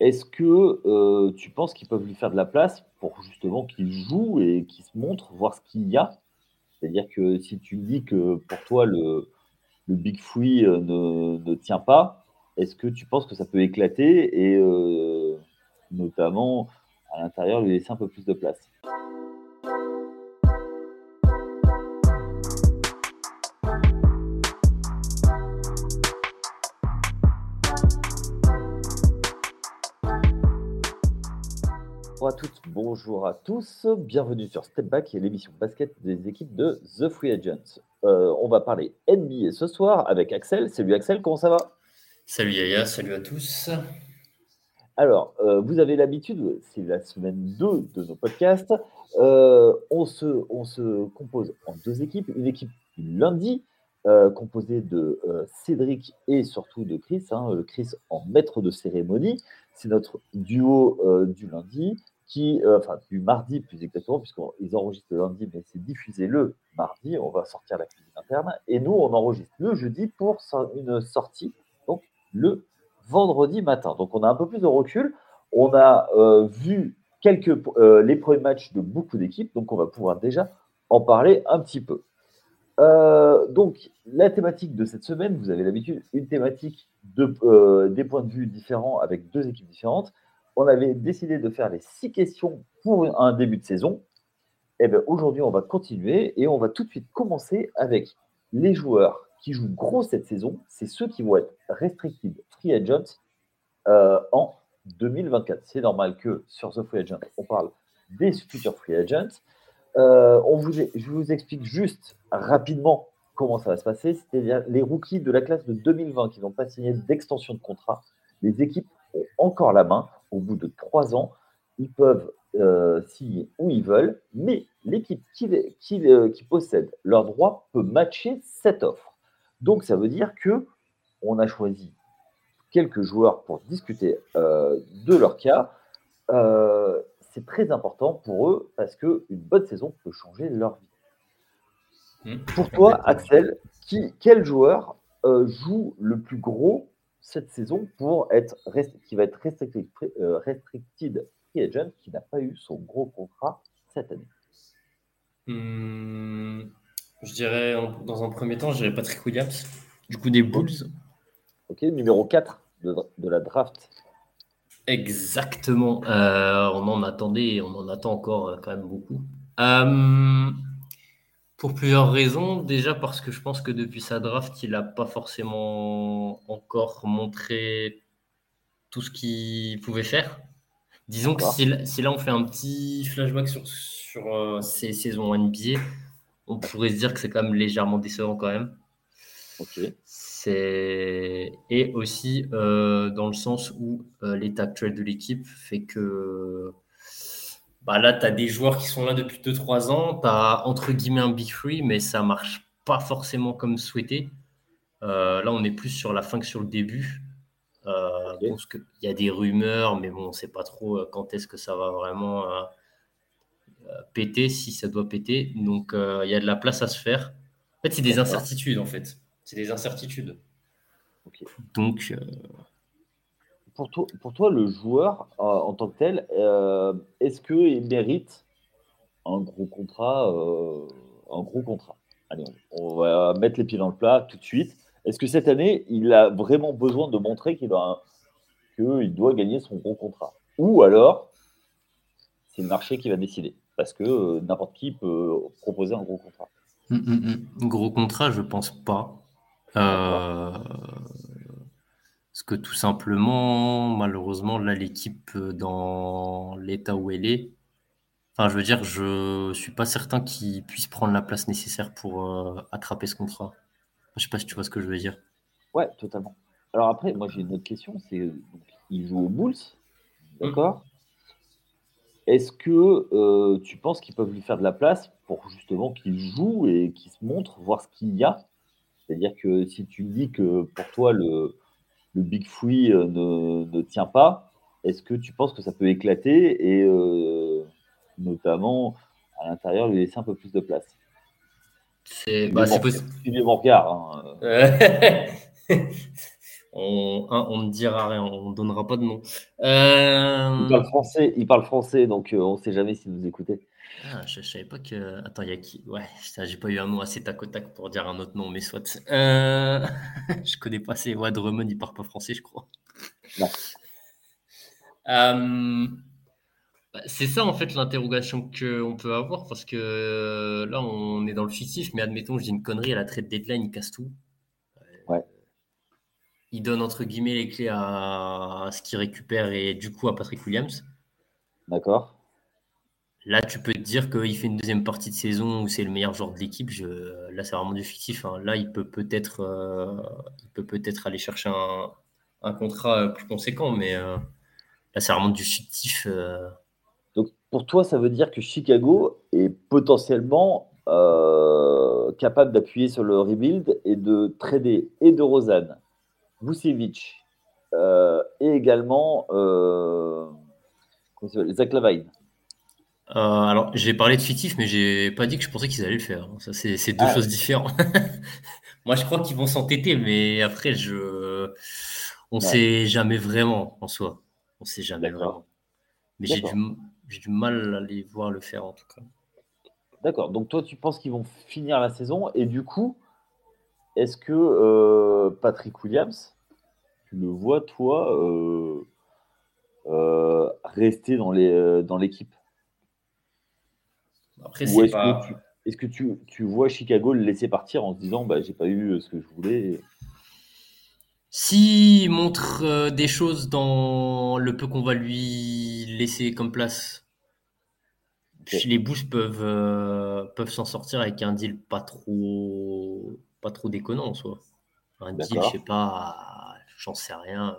est-ce que euh, tu penses qu'ils peuvent lui faire de la place pour justement qu'il joue et qu'il se montre, voir ce qu'il y a? C'est-à-dire que si tu me dis que pour toi le, Big Free euh, ne, tient pas, est-ce que tu penses que ça peut éclater et euh, notamment à l'intérieur lui laisser un peu plus de place? Toutes, bonjour à tous, bienvenue sur Step Back, est l'émission basket des équipes de The Free Agents. Euh, on va parler NBA ce soir avec Axel. Salut Axel, comment ça va? Salut Yaya, salut à tous. Alors, euh, vous avez l'habitude, c'est la semaine 2 de nos podcasts. Euh, on, se, on se compose en deux équipes. Une équipe lundi, composée de Cédric et surtout de Chris. Hein, Chris en maître de cérémonie. C'est notre duo du lundi qui, euh, enfin du mardi plus exactement, puisqu'ils enregistrent le lundi, mais c'est diffusé le mardi, on va sortir la cuisine interne, et nous on enregistre le jeudi pour une sortie, donc le vendredi matin. Donc on a un peu plus de recul, on a euh, vu quelques, euh, les premiers matchs de beaucoup d'équipes, donc on va pouvoir déjà en parler un petit peu. donc la thématique de cette semaine, vous avez l'habitude, une thématique de, des points de vue différents avec deux équipes différentes on avait décidé de faire les six questions pour un début de saison. Et eh bien aujourd'hui, on va continuer et on va tout de suite commencer avec les joueurs qui jouent gros cette saison. C'est ceux qui vont être restricted free agents euh, en 2024. C'est normal que sur The Free Agent, on parle des futurs free agents. Euh, on vous, je vous explique juste rapidement comment ça va se passer. C'est-à-dire les rookies de la classe de 2020 qui n'ont pas signé d'extension de contrat. Les équipes ont encore la main au bout de trois ans, ils peuvent euh, signer où ils veulent, mais l'équipe qui, euh, qui, possède leurs droits peut matcher cette offre. Donc ça veut dire que on a choisi quelques joueurs pour discuter euh, de leur cas. c'est très important pour eux parce qu'une bonne saison peut changer leur vie. Mmh. Pour toi, Axel, qui, quel joueur joue le plus gros cette saison pour être qui va être restricted, euh, restricted free agent, qui n'a pas eu son gros contrat cette année hmm, Je dirais, dans un premier temps, je dirais Patrick Williams, du coup des Bulls. Ok, numéro 4 de, de la draft. Exactement. Euh, on en attendait, on en attend encore euh, quand même beaucoup. Euh, pour plusieurs raisons. Déjà parce que je pense que depuis sa draft, il n'a pas forcément encore montré tout ce qu'il pouvait faire. Disons que si, là on fait un petit flashback sur, sur euh, ses saisons NBA, on pourrait se dire que c'est quand même légèrement décevant quand même. C'est et aussi euh, dans le sens où euh, l'état actuel de l'équipe fait que bah là, tu as des joueurs qui sont là depuis 2-3 ans. Tu as entre guillemets un big free, mais ça marche pas forcément comme souhaité. Euh, là, on est plus sur la fin que sur le début. Euh, Il y a des rumeurs, mais bon, on ne sait pas trop euh, quand est-ce que ça va vraiment péter, si ça doit péter. Donc, il y a de la place à se faire. En fait, c'est des incertitudes, en fait. C'est des incertitudes. Donc, pour, toi, le joueur euh, en tant que tel, euh, est-ce qu'il mérite un gros contrat euh. Allez, on, va mettre les pieds dans le plat tout de suite. Est-ce que cette année, il a vraiment besoin de montrer qu'il doit, gagner son gros contrat? Ou alors, c'est le marché qui va décider Parce que n'importe qui peut proposer un gros contrat. Hum, hum, hum. Gros contrat, je pense pas. Que tout simplement, malheureusement, là, l'équipe euh, dans l'état où elle est, enfin, je veux dire, je suis pas certain qu'il puisse prendre la place nécessaire pour euh, attraper ce contrat. Je sais pas si tu vois ce que je veux dire. Ouais, totalement. Alors après, moi j'ai une autre question, c'est il joue aux Bulls, d'accord? Est-ce que euh, tu penses qu'ils peuvent lui faire de la place pour justement qu'il joue et qu'il se montre, voir ce qu'il y a? C'est-à-dire que si tu me dis que pour toi le le Big Free euh, ne, tient pas, est-ce que tu penses que ça peut éclater et euh, notamment à l'intérieur lui laisser un peu plus de place? C'est bah, possible. mon regard. Hein. On, on ne dira rien, on ne donnera pas de nom. Euh, il, parle français, il parle français, donc on ne sait jamais si vous écoutez. Ah, je, ne savais pas que. Attends, il y a qui? Ouais, j'ai pas eu un mot assez tac au tac pour dire un autre nom, mais soit. Euh... je connais pas assez. Ouais, Drummond, il parle pas français, je crois. Euh, c'est ça, en fait, l'interrogation qu'on peut avoir, parce que euh, là, on est dans le fictif, mais admettons, je dis une connerie, à la trade deadline, il casse tout. Ouais. Il donne, entre guillemets, les clés à ce qu'il récupère et du coup à Patrick Williams. D'accord. Là, tu peux te dire qu'il fait une deuxième partie de saison où c'est le meilleur joueur de l'équipe. Là, c'est vraiment du fictif. Hein. Là, il peut peut-être euh, peut peut-être aller chercher un, contrat euh, plus conséquent, mais euh, là, c'est vraiment du fictif. Donc, pour toi, ça veut dire que Chicago est potentiellement capable d'appuyer sur le rebuild et de trader et de Rosanne, Vucevic et également Zach Lavine. Euh, alors, j'ai parlé de fictif, mais j'ai pas dit que je pensais qu'ils allaient le faire. Ça, c'est deux ah. choses différentes. Moi, je crois qu'ils vont s'entêter, mais après, je, on sait jamais vraiment en soi. On sait jamais vraiment. Mais j'ai du, du, mal à les voir le faire en tout cas. D'accord. Donc toi, tu penses qu'ils vont finir la saison et du coup, est-ce que euh, Patrick Williams, tu le vois toi euh, rester dans les dans l'équipe? Après, c'est est-ce que, tu, tu, vois Chicago le laisser partir en se disant bah, j'ai pas eu ce que je voulais S'il montre euh, des choses dans le peu qu'on va lui laisser comme place, les Bulls peuvent, euh, peuvent s'en sortir avec un deal pas trop, pas trop déconnant en soi. Un deal, je sais pas, j'en sais rien.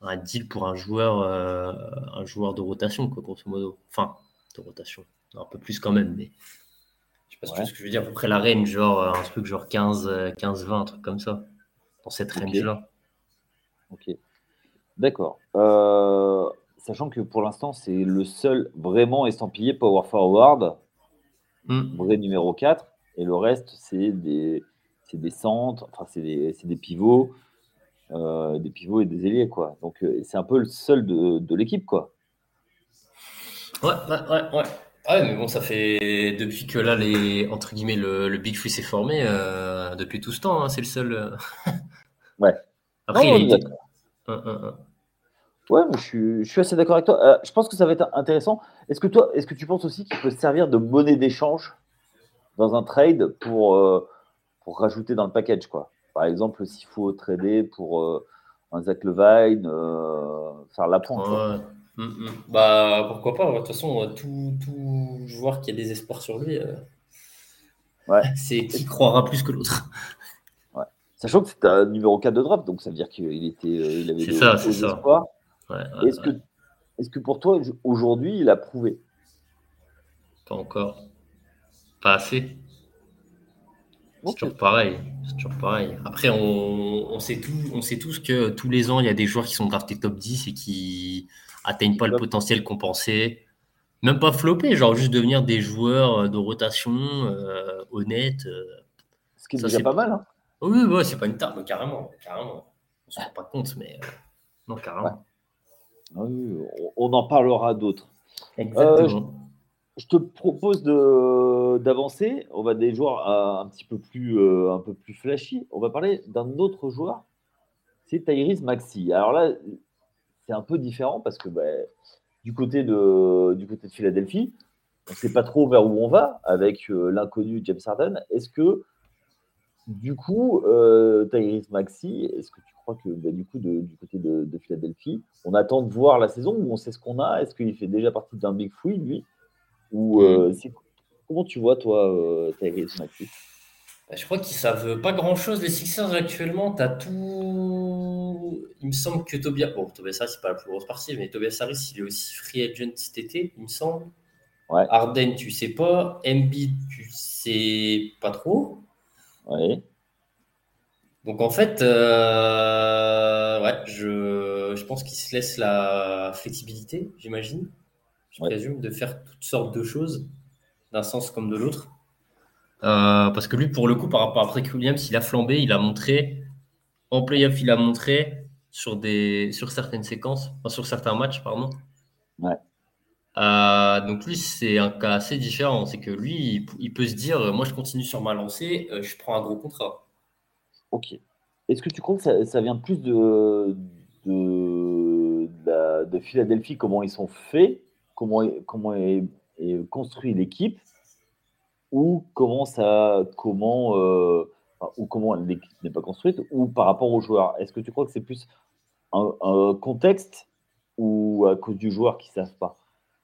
Un deal pour un joueur, euh, un joueur de rotation, quoi, grosso modo. Enfin, de rotation un peu plus quand même, mais je sais pas ce que je veux dire. À peu près la reine, genre un truc genre 15, 15 20, un truc comme ça, dans cette range-là. Ok. D'accord. Euh, sachant que pour l'instant, c'est le seul vraiment estampillé Power Forward, hmm. vrai numéro 4, et le reste, c'est des, des centres, enfin, c'est des, des, pivots. Euh, des pivots et des ailiers quoi donc euh, c'est un peu le seul de, de l'équipe quoi ouais ouais ouais, ouais. Ouais, mais bon, ça fait depuis que là, les, entre guillemets, le, Big Free s'est formé, euh, depuis tout ce temps, hein, c'est le seul. Euh. Ouais. Après, il est... Ouais, mais je suis, je suis assez d'accord avec toi. Euh, je pense que ça va être intéressant. Est-ce que toi, est-ce que tu penses aussi qu'il peut servir de monnaie d'échange dans un trade pour, pour rajouter dans le package, quoi? Par exemple, s'il faut trader pour un Zach Levine, faire la pointe. Mm, mm. Bah, pourquoi pas. De toute façon, tout, tout joueur qui a des espoirs sur lui, euh, ouais. c'est qui croira plus que l'autre. Ouais. Sachant que c'était un numéro 4 de draft, donc ça veut dire qu'il était, euh, il avait des ça, espoirs. est-ce, que, est-ce que pour toi, aujourd'hui, il a prouvé? Pas encore. Pas assez. C'est toujours pareil. C'est toujours pareil. Après, on, on, sait tout, on sait tous que tous les ans, il y a des joueurs qui sont draftés top 10 et qui atteignent pas le potentiel qu'on pensait. Même pas flopper, genre juste devenir des joueurs euh, de rotation euh, honnêtes. Euh. Ce qui est déjà pas mal. Hein. Oui, ouais, c'est pas une tarte, carrément, carrément. On se rend pas compte, mais non, carrément. On en parlera d'autres. Exactement. je, te propose d'avancer. On va des joueurs un petit peu plus, un peu plus flashy. On va parler d'un autre joueur. C'est Tyrese Maxi. Alors là, c'est un peu différent parce que bah, du, côté de, du côté de Philadelphie, on ne sait pas trop vers où on va avec euh, l'inconnu James Harden. Est-ce que, du coup, euh, Tyrese Maxi, est-ce que tu crois que, bah, du coup, du côté de, Philadelphie, on attend de voir la saison où on sait ce qu'on a? Est-ce qu'il fait déjà partie d'un Big Free, lui? Ou euh, comment tu vois, toi, euh, Tyrese Maxi bah, je crois qu'ils savent pas grand chose les Sixers actuellement. Tu as tout. Il me semble que Tobias. Bon, Tobias Harris, c'est pas la plus grosse partie, mais Tobias Harris, il est aussi free agent cet été, il me semble. Ouais. Arden, tu sais pas. Embiid, tu sais pas trop. Donc en fait, euh, ouais, je, je pense qu'il se laisse la flexibilité, j'imagine. Je présume de faire toutes sortes de choses, d'un sens comme de l'autre. Euh, parce que lui, pour le coup, par rapport à Patrick Williams, il a flambé, il a montré en playoff, il a montré sur, des, sur certaines séquences, sur certains matchs, pardon. Ouais. Euh, donc lui, c'est un cas assez différent. C'est que lui, il, peut se dire, moi, je continue sur ma lancée, euh, je prends un gros contrat. Ok. Est-ce que tu crois que ça, vient plus de, de, de, Philadelphie, comment ils sont faits, comment, comment est, est construit l'équipe, ou comment ça, comment, euh, ou comment l'équipe n'est pas construite, ou par rapport aux joueurs. Est-ce que tu crois que c'est plus un, un, contexte ou à cause du joueur qui ne savent pas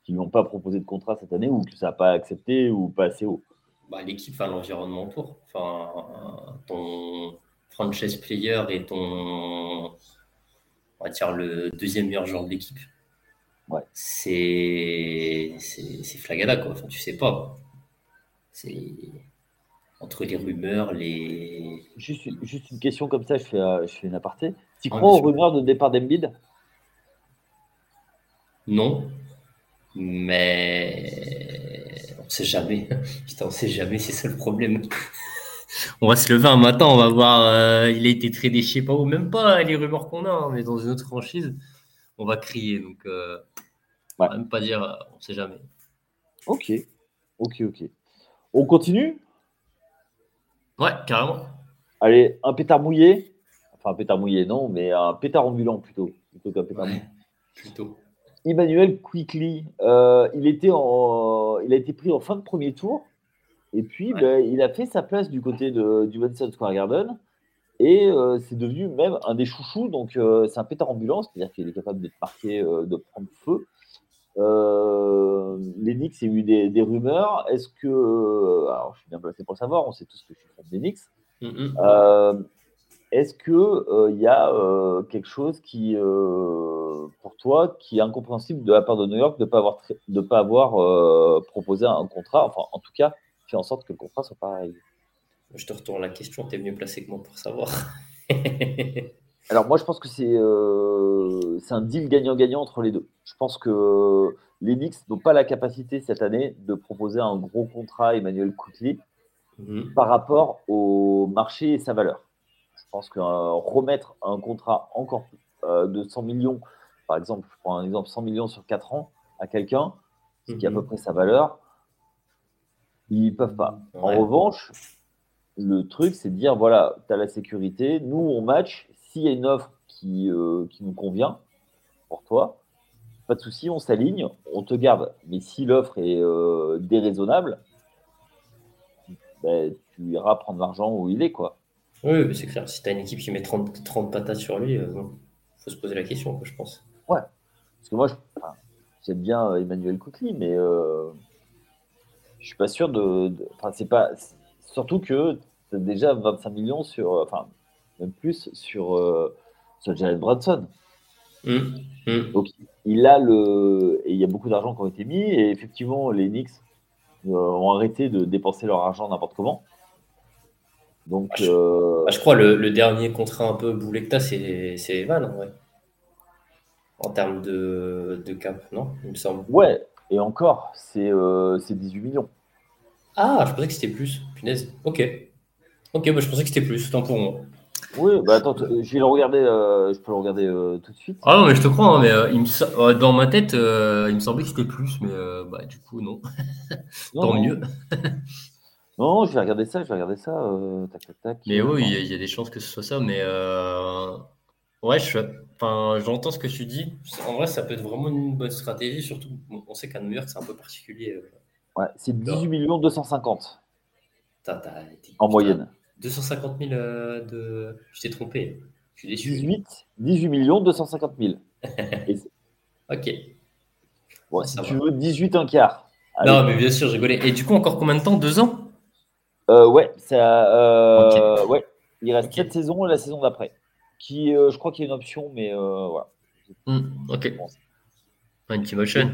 qui n'ont pas proposé de contrat cette année ou que ça n'a pas accepté ou pas assez haut? Bah, L'équipe, enfin, l'environnement autour. Enfin, ton franchise player et ton, on va dire, le deuxième meilleur joueur de l'équipe. Ouais. C'est, c'est, flagada, quoi. Enfin, tu sais pas. C'est entre les rumeurs, les. Juste, juste une question comme ça, je fais, je fais une aparté. Tu crois aux rumeurs de départ d'Embiid? Non. Mais on sait jamais. Putain, on sait jamais, c'est ça le problème. on va se lever un matin, on va voir, euh, il a été je sais pas où, même pas les rumeurs qu'on a, hein, mais dans une autre franchise, on va crier. Donc, euh, on va même pas dire, on sait jamais. Ok, ok, ok. On continue? Ouais, carrément. Allez, un pétard mouillé. Enfin, un pétard mouillé, non, mais un pétard ambulant plutôt. Plutôt qu'un pétard mouillé. Plutôt. Emmanuel Quickly, euh, il, était en, il a été pris en fin de premier tour. Et puis, ben, il a fait sa place du côté de, du Madison Square Garden. Et euh, c'est devenu même un des chouchous. Donc, euh, c'est un pétard ambulant, c'est-à-dire qu'il est capable d'être marqué, de prendre feu. L'Enix, il y a eu des, des rumeurs. Est-ce que. alors, je suis bien placé pour le savoir, on sait tous que je suis fan d'Enix. Mm est-ce qu'il euh, il y a euh, quelque chose qui, euh, pour toi, qui est incompréhensible de la part de New York de ne pas avoir, de pas avoir proposé un contrat, enfin, en tout cas, fait en sorte que le contrat soit réalisé Je te retourne la question, tu es mieux placé que moi pour savoir. Alors, moi, je pense que c'est c'est un deal gagnant-gagnant entre les deux. Je pense que les Knicks n'ont pas la capacité cette année de proposer un gros contrat à Emmanuel Coutely mhm. par rapport au marché et sa valeur. Je pense que euh, remettre un contrat encore euh, de 100 millions, par exemple, je prends un exemple, 100 millions sur 4 ans à quelqu'un, ce qui est à peu mhm. près sa valeur, ils ne peuvent pas. En revanche, le truc, c'est de dire voilà, tu as la sécurité, nous, on match. S'il y a une offre qui, euh, qui nous convient pour toi, pas de souci, on s'aligne, on te garde. Mais si l'offre est déraisonnable, ben, tu iras prendre l'argent où il est. quoi. Oui, c'est clair. Si tu as une équipe qui met 30, 30 patates sur lui, il euh, faut se poser la question, je pense. Ouais. Parce que moi, j'aime bien euh, Emmanuel Coutly, mais euh, je suis pas sûr de. Enfin, c'est pas. Surtout que tu as déjà 25 millions sur. Enfin, même plus sur, euh, sur Jared Bradson. Hum, hum. Donc, il a le. Et il y a beaucoup d'argent qui ont été mis, et effectivement, les Knicks ont arrêté de dépenser leur argent n'importe comment. Donc, ah, je, euh, ah, je, crois le, le dernier contrat un peu boulet que tu as, c'est Evan, en vrai. En termes de, de, cap, non Il me semble. Ouais, et encore, c'est euh, 18 millions. Ah, je pensais que c'était plus. Punaise. Ok. Ok, bah, je pensais que c'était plus. Tant pour moi. Oui, bah attends, je vais le regarder, euh, je peux le regarder euh, tout de suite. Ah non, mais je te crois, hein, mais il me, dans ma tête, il me semblait que c'était plus, mais bah, du coup, non. Tant mieux. Non, je vais regarder ça, je vais regarder ça. Euh, tac, tac, tac. Mais oui, il y, a des chances que ce soit ça. Mais euh, ouais, je, j'entends ce que tu dis. En vrai, ça peut être vraiment une bonne stratégie. Surtout, on sait qu'à New York, c'est un peu particulier. Euh. Ouais, c'est 18 millions 250 T'as- en moyenne. 250 000 de. Je t'ai trompé. Je suis déçu. 18, 18 millions 250 000. Ok. Si tu veux 18 un quart. Non, mais bien sûr, j'ai rigolé. Et du coup, encore combien de temps? Deux ans? Euh, ouais, ça, euh, ouais, il reste quatre saisons et la saison d'après. Qui, euh, je crois qu'il y a une option, mais euh, voilà. Hmm, ok. Un team option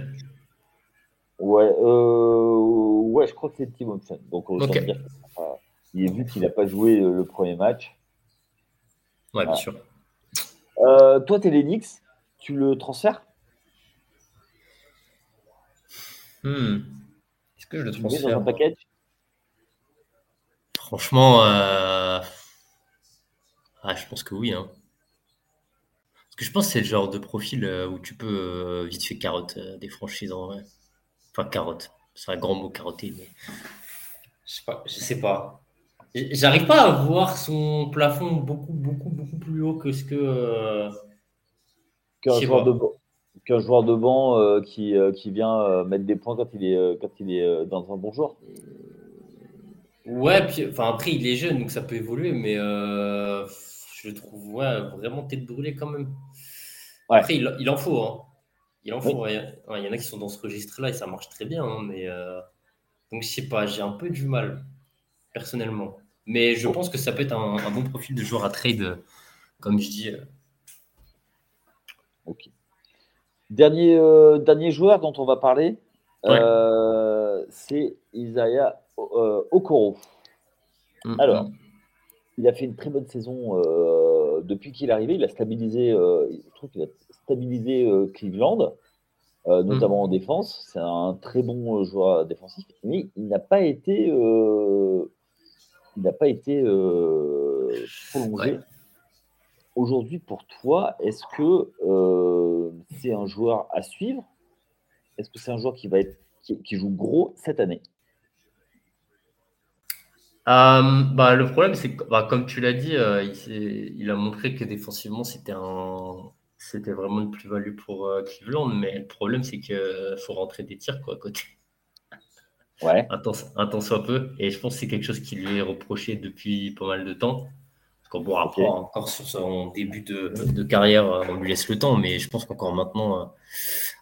Ouais, ouais, je crois que c'est team option. Donc, okay. dire il est vu qu'il n'a pas joué le premier match. Ouais, bien sûr. toi, t'es l'Enix, tu le transfères? Hmm. Est-ce que je le transfère dans un package? Franchement, euh, Ah, je pense que oui. Hein. Parce que je pense que c'est le genre de profil euh, où tu peux euh, vite fait carotte des franchises en vrai. Enfin, carotte. C'est un grand mot carotter, mais. Je sais pas. Je sais pas. J'arrive pas à voir son plafond beaucoup, beaucoup, beaucoup plus haut que ce que. Qu'un joueur, de, qu'un joueur de banc qui, qui vient mettre des points quand il est, quand il est dans un bon jour. Ouais, puis enfin, après, il est jeune, donc ça peut évoluer, mais euh, je trouve ouais, vraiment tête brûlée quand même. Après, il, il, en faut. Hein. Il en faut. Il, y en a qui sont dans ce registre-là et ça marche très bien. Hein, mais, euh, donc, je sais pas, j'ai un peu du mal, personnellement. Mais je pense que ça peut être un, bon profil de joueur à trade, comme je dis. Euh. Ok. Dernier, dernier joueur dont on va parler, c'est Isaiah euh, Okoro. Mm, Alors, il a fait une très bonne saison euh, depuis qu'il est arrivé. Il a stabilisé, euh, je trouve qu'il a stabilisé Cleveland, notamment mm. en défense. C'est un très bon joueur défensif, mais il n'a pas été, il n'a pas été prolongé. Aujourd'hui, pour toi, est-ce que c'est un joueur à suivre? Est-ce que c'est un joueur qui va être qui joue gros cette année? Euh, bah, le problème, c'est que, bah, comme tu l'as dit, euh, il, a montré que défensivement, c'était un, c'était vraiment une plus-value pour euh, Cleveland. Mais le problème, c'est qu'il faut rentrer des tirs quoi, à côté. Ouais. Un temps, soit peu. Et je pense que c'est quelque chose qui lui est reproché depuis pas mal de temps. Parce qu'on pourra encore sur son début de, de, carrière, on lui laisse le temps. Mais je pense qu'encore maintenant,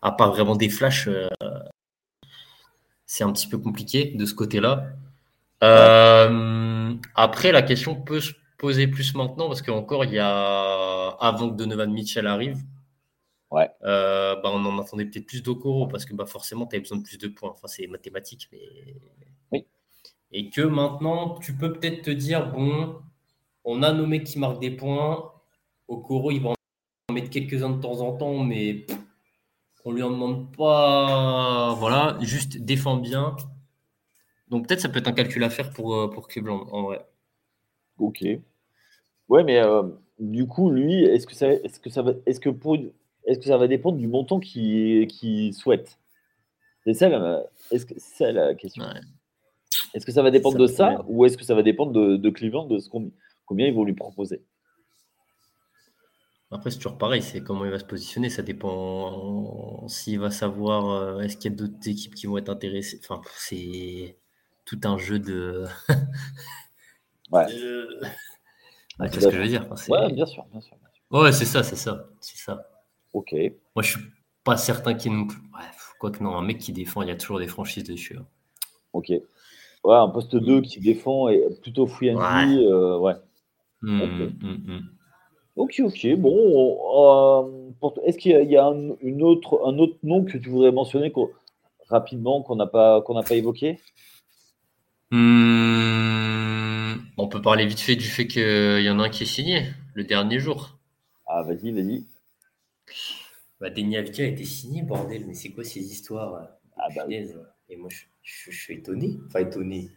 à part vraiment des flashs, c'est un petit peu compliqué de ce côté-là. Euh, après, la question peut se poser plus maintenant parce qu'encore, il y a avant que Donovan Mitchell arrive, ouais. Euh, bah, on en attendait peut-être plus d'Okoro parce que bah, forcément, tu as besoin de plus de points. Enfin, c'est mathématique, mais. Oui. Et que maintenant, tu peux peut-être te dire bon, on a nos mecs qui marquent des points. Okoro, il va en mettre quelques-uns de temps en temps, mais on lui en demande pas. Voilà, juste défend bien. Donc peut-être ça peut être un calcul à faire pour, euh, pour Cleveland en vrai. Ok. Ouais, mais euh, du coup, lui, est-ce que ça, est-ce que ça va, est-ce que pour, est-ce que ça va dépendre du montant qu'il, qu'il souhaite? C'est ça, la, que c'est la question. Est-ce que ça va dépendre de ça ou est-ce que ça va dépendre de, de Cleveland, de ce qu'on, combien ils vont lui proposer? Après, c'est toujours pareil, c'est comment il va se positionner. Ça dépend s'il va savoir. Euh, est-ce qu'il y a d'autres équipes qui vont être intéressées. Enfin, c'est tout un jeu de. ouais. ce que je veux dire. ouais, bien sûr, bien sûr. Ouais, c'est ça, c'est ça, c'est ça. Ok. Moi, je suis pas certain qu'il ait quoi que non, un mec qui défend, il y a toujours des franchises dessus. Hein. Ok. Ouais, un poste 2 qui défend et plutôt free and ouais. Euh, ouais. Mmh, ok. Mmh, mmh. Ok, ok. Bon, euh, est-ce qu'il y a, un, une autre, un autre nom que tu voudrais mentionner rapidement qu'on n'a pas, qu'on n'a pas évoqué? On peut parler vite fait du fait qu'il y en a un qui est signé le dernier jour. Ah, vas-y, vas-y. Bah, Denis a été signé, bordel, mais c'est quoi ces histoires Ah, bah, Et moi, je, suis étonné. Enfin, étonné.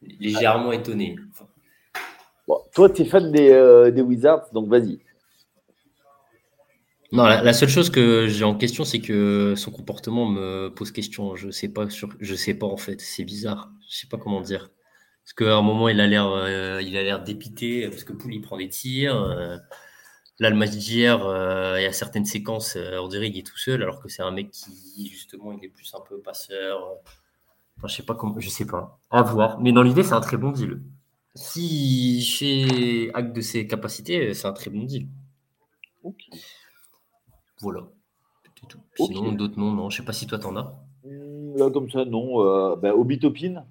Légèrement étonné. Bon, toi, tu es fan des, euh, des Wizards, donc vas-y. Non, la, seule chose que j'ai en question, c'est que son comportement me pose question. Je sais pas sur, je sais pas en fait. C'est bizarre. Je sais pas comment dire. Parce qu'à un moment, il a l'air, euh, il a l'air dépité parce que Poul il prend des tirs. Euh, là, le match d'hier, euh, il y a certaines séquences, on dirait qu'il est tout seul, alors que c'est un mec qui justement, il est plus un peu passeur. Enfin, je sais pas comment, je sais pas. À voir. Mais dans l'idée, c'est un très bon deal. Si fait acte de ses capacités, c'est un très bon deal. Voilà. Tout. Sinon, d'autres noms, non. Je sais pas si toi t'en as. Mmh, là, comme ça, non. Euh, ben, Obitopin,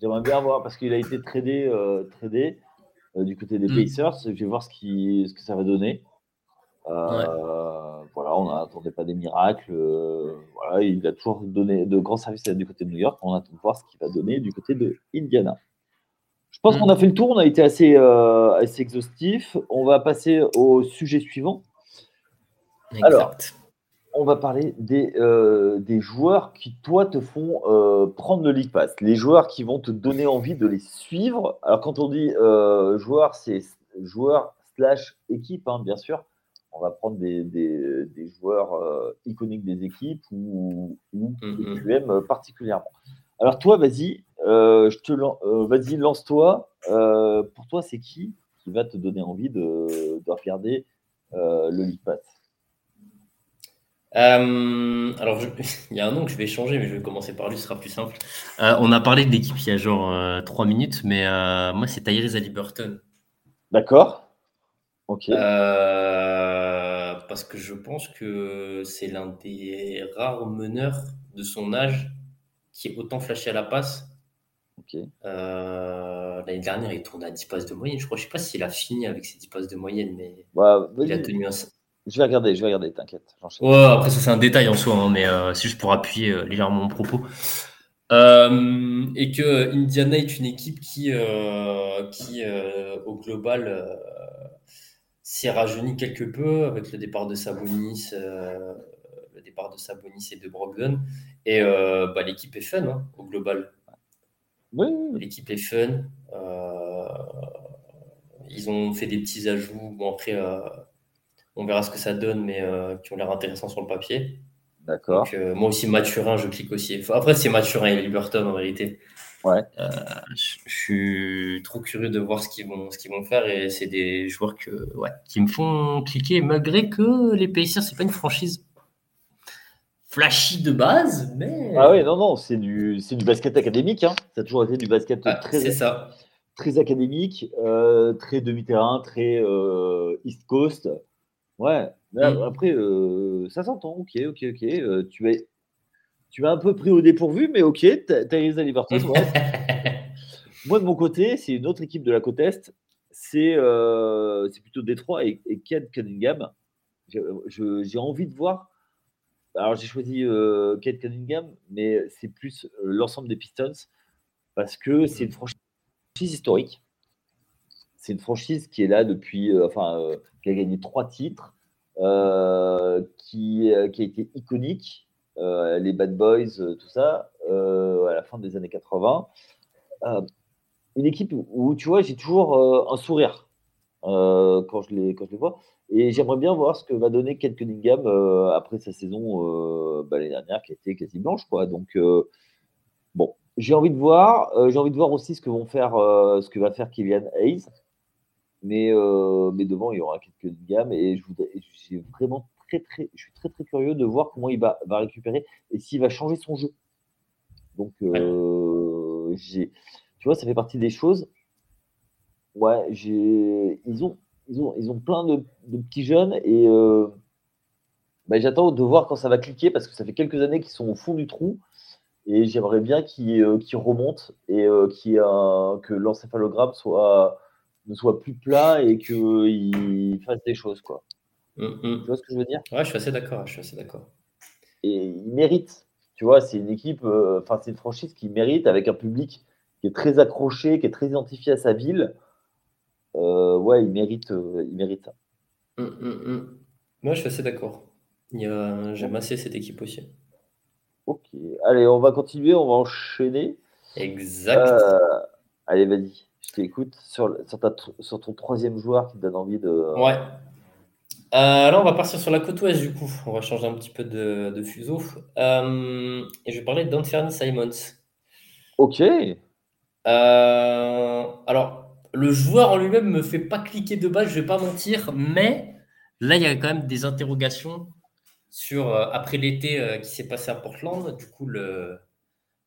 j'aimerais bien voir parce qu'il a été tradé, euh, tradé euh, du côté des mmh. Pacers. Je vais voir ce, qui, ce que ça va donner. Voilà, on n'attendait pas des miracles. voilà, il a toujours donné de grands services du côté de New York. On attend de voir ce qu'il va donner du côté de Indiana. Je pense mmh. qu'on a fait le tour. On a été assez, assez exhaustif. On va passer au sujet suivant. Alors, on va parler des, euh, des, joueurs qui, toi, te font euh, prendre le League Pass. Les joueurs qui vont te donner envie de les suivre. Alors, quand on dit euh, joueurs, c'est joueur slash équipe, hein, bien sûr. On va prendre des, des, joueurs iconiques des équipes ou, ou que tu aimes particulièrement. Alors toi, vas-y, je te vas-y, lance-toi. pour toi, c'est qui qui va te donner envie de, de regarder le League Pass? Euh, alors, il y a un nom que je vais changer, mais je vais commencer par lui, ce sera plus simple. Euh, on a parlé de l'équipe il y a genre euh, 3 minutes, mais moi, c'est Tyrese Haliburton. D'accord. Ok. parce que je pense que c'est l'un des rares meneurs de son âge qui est autant flashé à la passe. Ok. L'année dernière, il tourne à 10 passes de moyenne. Je crois, je sais pas s'il a fini avec ses 10 passes de moyenne, mais il a tenu un, je vais regarder, je vais regarder, t'inquiète. Ouais, après ça c'est un détail en soi, hein, mais euh, c'est juste pour appuyer euh, légèrement mon propos. Euh, et que Indiana est une équipe qui, qui au global, s'est rajeunie quelque peu avec le départ de Sabonis, le départ de Sabonis et de Brogdon. Et bah, l'équipe est fun hein, au global. Oui. L'équipe est fun. ils ont fait des petits ajouts. Bon après on verra ce que ça donne, mais euh, qui ont l'air intéressants sur le papier. D'accord. Euh, moi aussi, Mathurin, je clique aussi. après, c'est Mathurin et Liberton en réalité. Ouais. Euh, je, suis trop curieux de voir ce qu'ils vont, ce qu'ils vont faire et c'est des joueurs que, ouais, qui me font cliquer malgré que les Pacers, c'est pas une franchise flashy de base, mais. Ah oui, non, non, c'est du, du basket académique. Hein. Ça a toujours été du basket ah, très, ça. très académique, très demi-terrain, très East Coast. Ouais, mmh. après, euh, ça s'entend. Ok, ok, ok. Euh, tu es, tu m'as un peu pris au dépourvu, mais ok, Tyrese Liberton. Moi, de mon côté, c'est une autre équipe de la côte Est. C'est euh, plutôt Détroit et, et Kate Cunningham. J'ai envie de voir. Alors, j'ai choisi euh, Kate Cunningham, mais c'est plus l'ensemble des Pistons parce que c'est une franchise historique. C'est une franchise qui est là depuis, euh, enfin, euh, qui a gagné trois titres, euh, qui, qui, a été iconique, les Bad Boys, tout ça, à la fin des années 80. une équipe où, tu vois, j'ai toujours un sourire quand, je les, quand je les vois. Et j'aimerais bien voir ce que va donner Kate Cunningham après sa saison bah, l'année dernière qui a été quasi blanche. Quoi. Donc, bon, j'ai envie de voir. j'ai envie de voir aussi ce que, vont faire, ce que va faire Kylian Hayes. Mais, euh, mais devant, il y aura quelques gammes et je voudrais, j'ai vraiment très, très, je suis très, très curieux de voir comment il va, va récupérer et s'il va changer son jeu. Donc, euh, j'ai, tu vois, ça fait partie des choses. Ouais, j'ai, ils ont, ils ont, ils ont plein de, petits jeunes et euh, bah, j'attends de voir quand ça va cliquer parce que ça fait quelques années qu'ils sont au fond du trou et j'aimerais bien qu'ils remontent et que l'encéphalogramme soit ne soit plus plat et qu'il fasse des choses, quoi. Mm, mm. Tu vois ce que je veux dire? Ouais, je suis assez d'accord. Je suis assez d'accord. Et il mérite. Tu vois, c'est une équipe, euh, enfin, c'est une franchise qui mérite avec un public qui est très accroché, qui est très identifié à sa ville. Euh, ouais, il mérite, euh, il mérite ça. Mm, Moi, je suis assez d'accord. J'aime assez cette équipe aussi. Ok. Allez, on va continuer, on va enchaîner. Exact. allez, vas-y. Je t'écoute sur, sur, ton troisième joueur qui te donne envie de. Ouais. Euh, là, on va partir sur la côte ouest du coup. On va changer un petit peu de, fuseau. Euh, et je vais parler d'Anthony Simons. Ok. Euh, alors, le joueur en lui-même me fait pas cliquer de base, je vais pas mentir, mais là, il y a quand même des interrogations sur, après l'été qui s'est passé à Portland, du coup, le,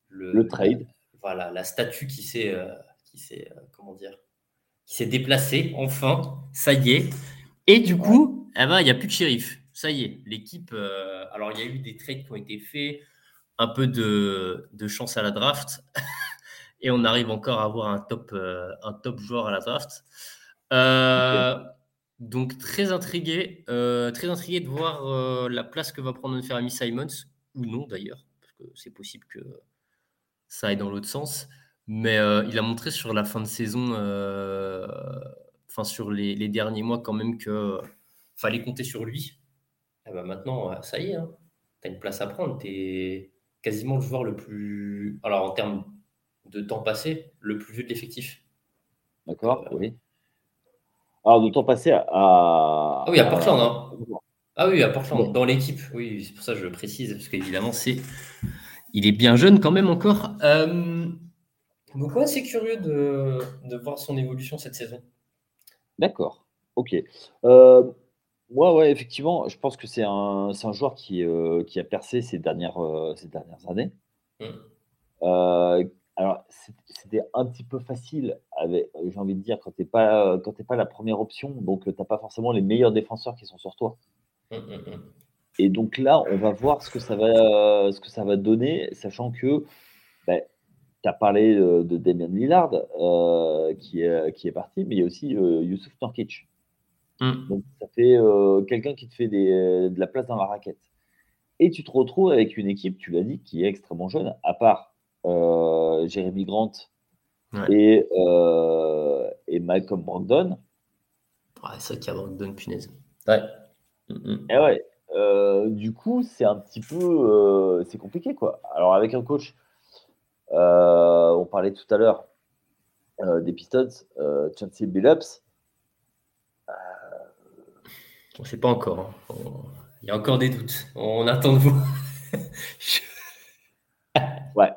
le, trade. Voilà, la statue qui s'est qui s'est euh, comment dire, qui s'est déplacé enfin. Ça y est. Et du coup, eh ben, il n'y a plus de shérif. Ça y est, l'équipe. Euh, alors, il y a eu des trades qui ont été faits, un peu de, chance à la draft, et on arrive encore à avoir un top, euh, un top joueur à la draft. Donc très intrigué, très intrigué de voir la place que va prendre notre ami Simons ou non d'ailleurs, parce que c'est possible que ça aille dans l'autre sens. Mais euh, il a montré sur la fin de saison, euh, enfin sur les, derniers mois quand même que fallait compter sur lui. Et eh ben maintenant, euh, ça y est, hein. tu as une place à prendre. Tu es quasiment le joueur le plus, alors en termes de temps passé, le plus vieux de l'effectif. D'accord, oui. Alors, de temps passé à. Ah oui, à Portland. Hein. Ah oui, à Portland, dans l'équipe. Oui, c'est pour ça que je précise, parce qu'évidemment, c'est. Il est bien jeune quand même encore. Euh... Donc, ouais, c'est curieux de... de, voir son évolution cette saison. D'accord. Ok. Euh, moi, ouais, effectivement, je pense que c'est un, un, joueur qui, euh, qui, a percé ces dernières, euh, ces dernières années. Mmh. Euh, alors, c'était un petit peu facile, j'ai envie de dire, quand tu n'es pas, pas la première option, donc tu n'as pas forcément les meilleurs défenseurs qui sont sur toi. Mmh, mmh, Et donc là, on va voir ce que ça va, ce que ça va donner, sachant que tu as parlé de, Damien Lillard qui, est, qui est parti, mais il y a aussi Youssouf Nurkic. Donc ça fait quelqu'un qui te fait de la place dans la raquette. Et tu te retrouves avec une équipe, tu l'as dit, qui est extrêmement jeune, à part euh, Jérémy Grant et, euh, et Malcolm Brandon. Ouais, c'est ça qui a Brandon, punaise. Ouais. Et ouais. Euh, du coup, c'est un petit peu. c'est compliqué, quoi. Alors, avec un coach, on parlait tout à l'heure des Pistons, Chancey Billups. On ne sait pas encore. Hein. Il y a encore des doutes. On attend de vous. ouais.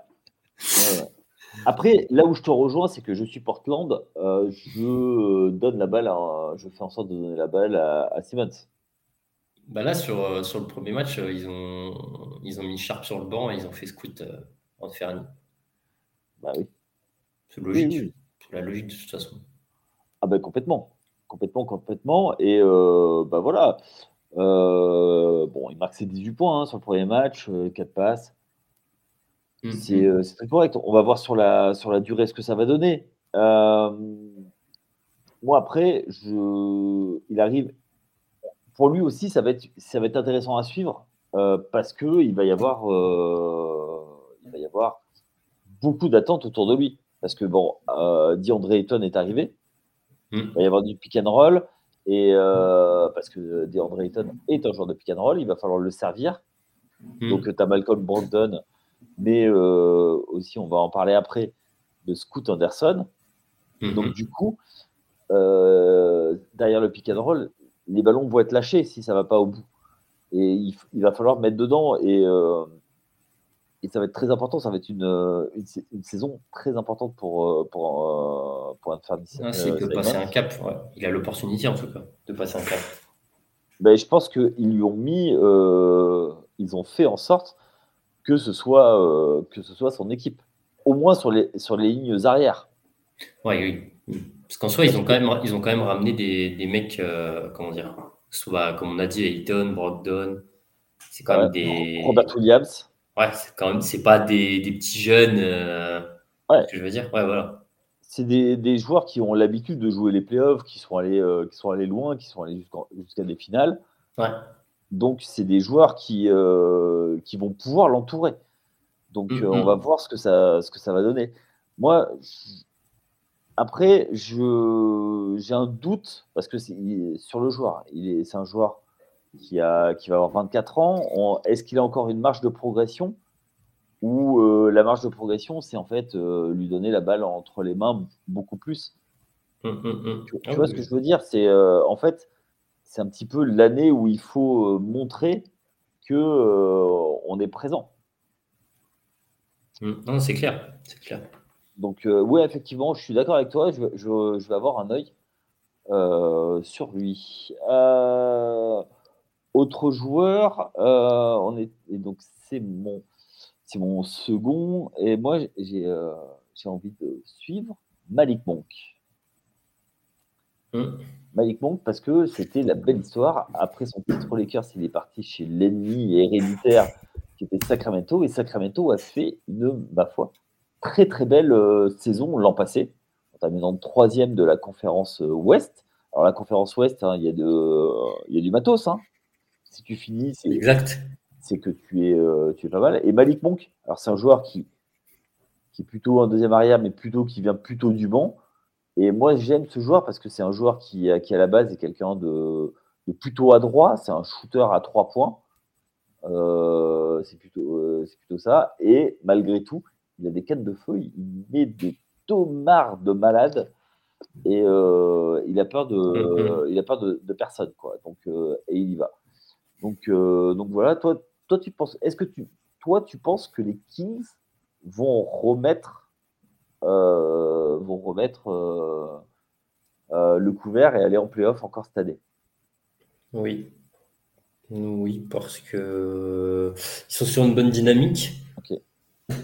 Après, là où je te rejoins, c'est que je suis Portland. Euh, je donne la balle, je fais en sorte de donner la balle à, Simmons. Bah là, sur, euh, sur le premier match, euh, ils ont, ils ont mis Sharp sur le banc et ils ont fait scout en Fernie. Bah oui. C'est logique. C'est la logique de toute façon. Ah ben complètement. Complètement, complètement. Et bah voilà. bon, il marque ses 18 points hein, sur le premier match, 4 passes. Mm-hmm. Euh, c'est très correct. On va voir sur la, sur la durée ce que ça va donner. Euh, moi, après, je, il arrive. Pour lui aussi, ça va être, ça va être intéressant à suivre euh, parce qu'il va, y avoir, il va y avoir beaucoup d'attentes autour de lui. Parce que, bon, euh, DeAndre Ayton est arrivé. Mm. Il va y avoir du pick and roll. Et parce que DeAndre Ayton est un joueur de pick and roll, il va falloir le servir. Mm. Donc, tu as Malcolm Brogdon mais euh, aussi, on va en parler après, de Scoot Anderson. Mhm. Donc, du coup, euh, derrière le pick and roll, les ballons vont être lâchés si ça ne va pas au bout. Et il, va falloir mettre dedans. Et, euh, et, ça va être très important. Ça va être une, une, saison très importante pour, pour, pour un ah, c'est de passer un cap. Il a l'opportunité, en tout cas, de passer un cap. Ben, je pense qu'ils lui ont mis. ils ont fait en sorte que ce soit, euh, que ce soit son équipe, au moins sur les, sur les lignes arrières. Oui, oui. Parce qu'en soi, ils ont, quand même, ils ont quand même ramené des, des mecs, euh, comment dire, soit, comme on a dit, Ayton, Brogdon. C'est quand même des. Robert Williams. Ouais, c'est quand même, c'est pas des, des, petits jeunes. Euh, ouais. Que je veux dire, ouais, voilà. C'est des, des, joueurs qui ont l'habitude de jouer les playoffs, qui sont allés, qui sont allés loin, qui sont allés jusqu'à des finales. Ouais. Donc, c'est des joueurs qui, euh, qui vont pouvoir l'entourer. Donc, euh, on va voir ce que, ça, ce que ça va donner. Moi, après, j'ai un doute, parce que sur le joueur, c'est un joueur qui, a, qui va avoir 24 ans. Est-ce qu'il a encore une marge de progression? Ou euh, la marge de progression, c'est en fait lui donner la balle entre les mains beaucoup plus hum, hum, hum. Tu, ah vois ce que je veux dire? C'est en fait, c'est un petit peu l'année où il faut euh, montrer que euh, on est présent. Mmh. Non, c'est clair, c'est clair. Donc euh, oui, effectivement, je suis d'accord avec toi. Je, vais avoir un œil sur lui. Autre joueur, on est et donc c'est mon c'est mon second et moi j'ai envie de suivre Malik Monk. Mmh. Malik Monk parce que c'était la belle histoire. Après son titre Lakers, il est parti chez l'ennemi héréditaire qui était Sacramento. Et Sacramento a fait une, ma foi, très très belle euh, saison l'an passé, en terminant troisième de la conférence euh, Ouest. Alors la conférence Ouest, hein, il y, a y a du matos. Hein. Si tu finis, c'est exact. C'est que tu es, euh, tu es pas mal. Et Malik Monk, alors c'est un joueur qui, qui est plutôt en deuxième arrière, mais plutôt qui vient plutôt du banc. Et moi, j'aime ce joueur parce que c'est un joueur qui, qui à la base est quelqu'un de, plutôt adroit. C'est un shooter à trois points. Euh, c'est plutôt, euh, plutôt ça. Et malgré tout, il a des cannes de feu. Il met des tomards de malade. et il a peur de, mm-hmm. il a peur de, personne, quoi. Donc, et il y va. Donc, donc voilà, toi, toi tu penses, est-ce que tu, toi, tu penses que les Kings vont remettre, vont remettre le couvert et aller en playoff encore cette année? Oui. Oui, parce que ils sont sur une bonne dynamique.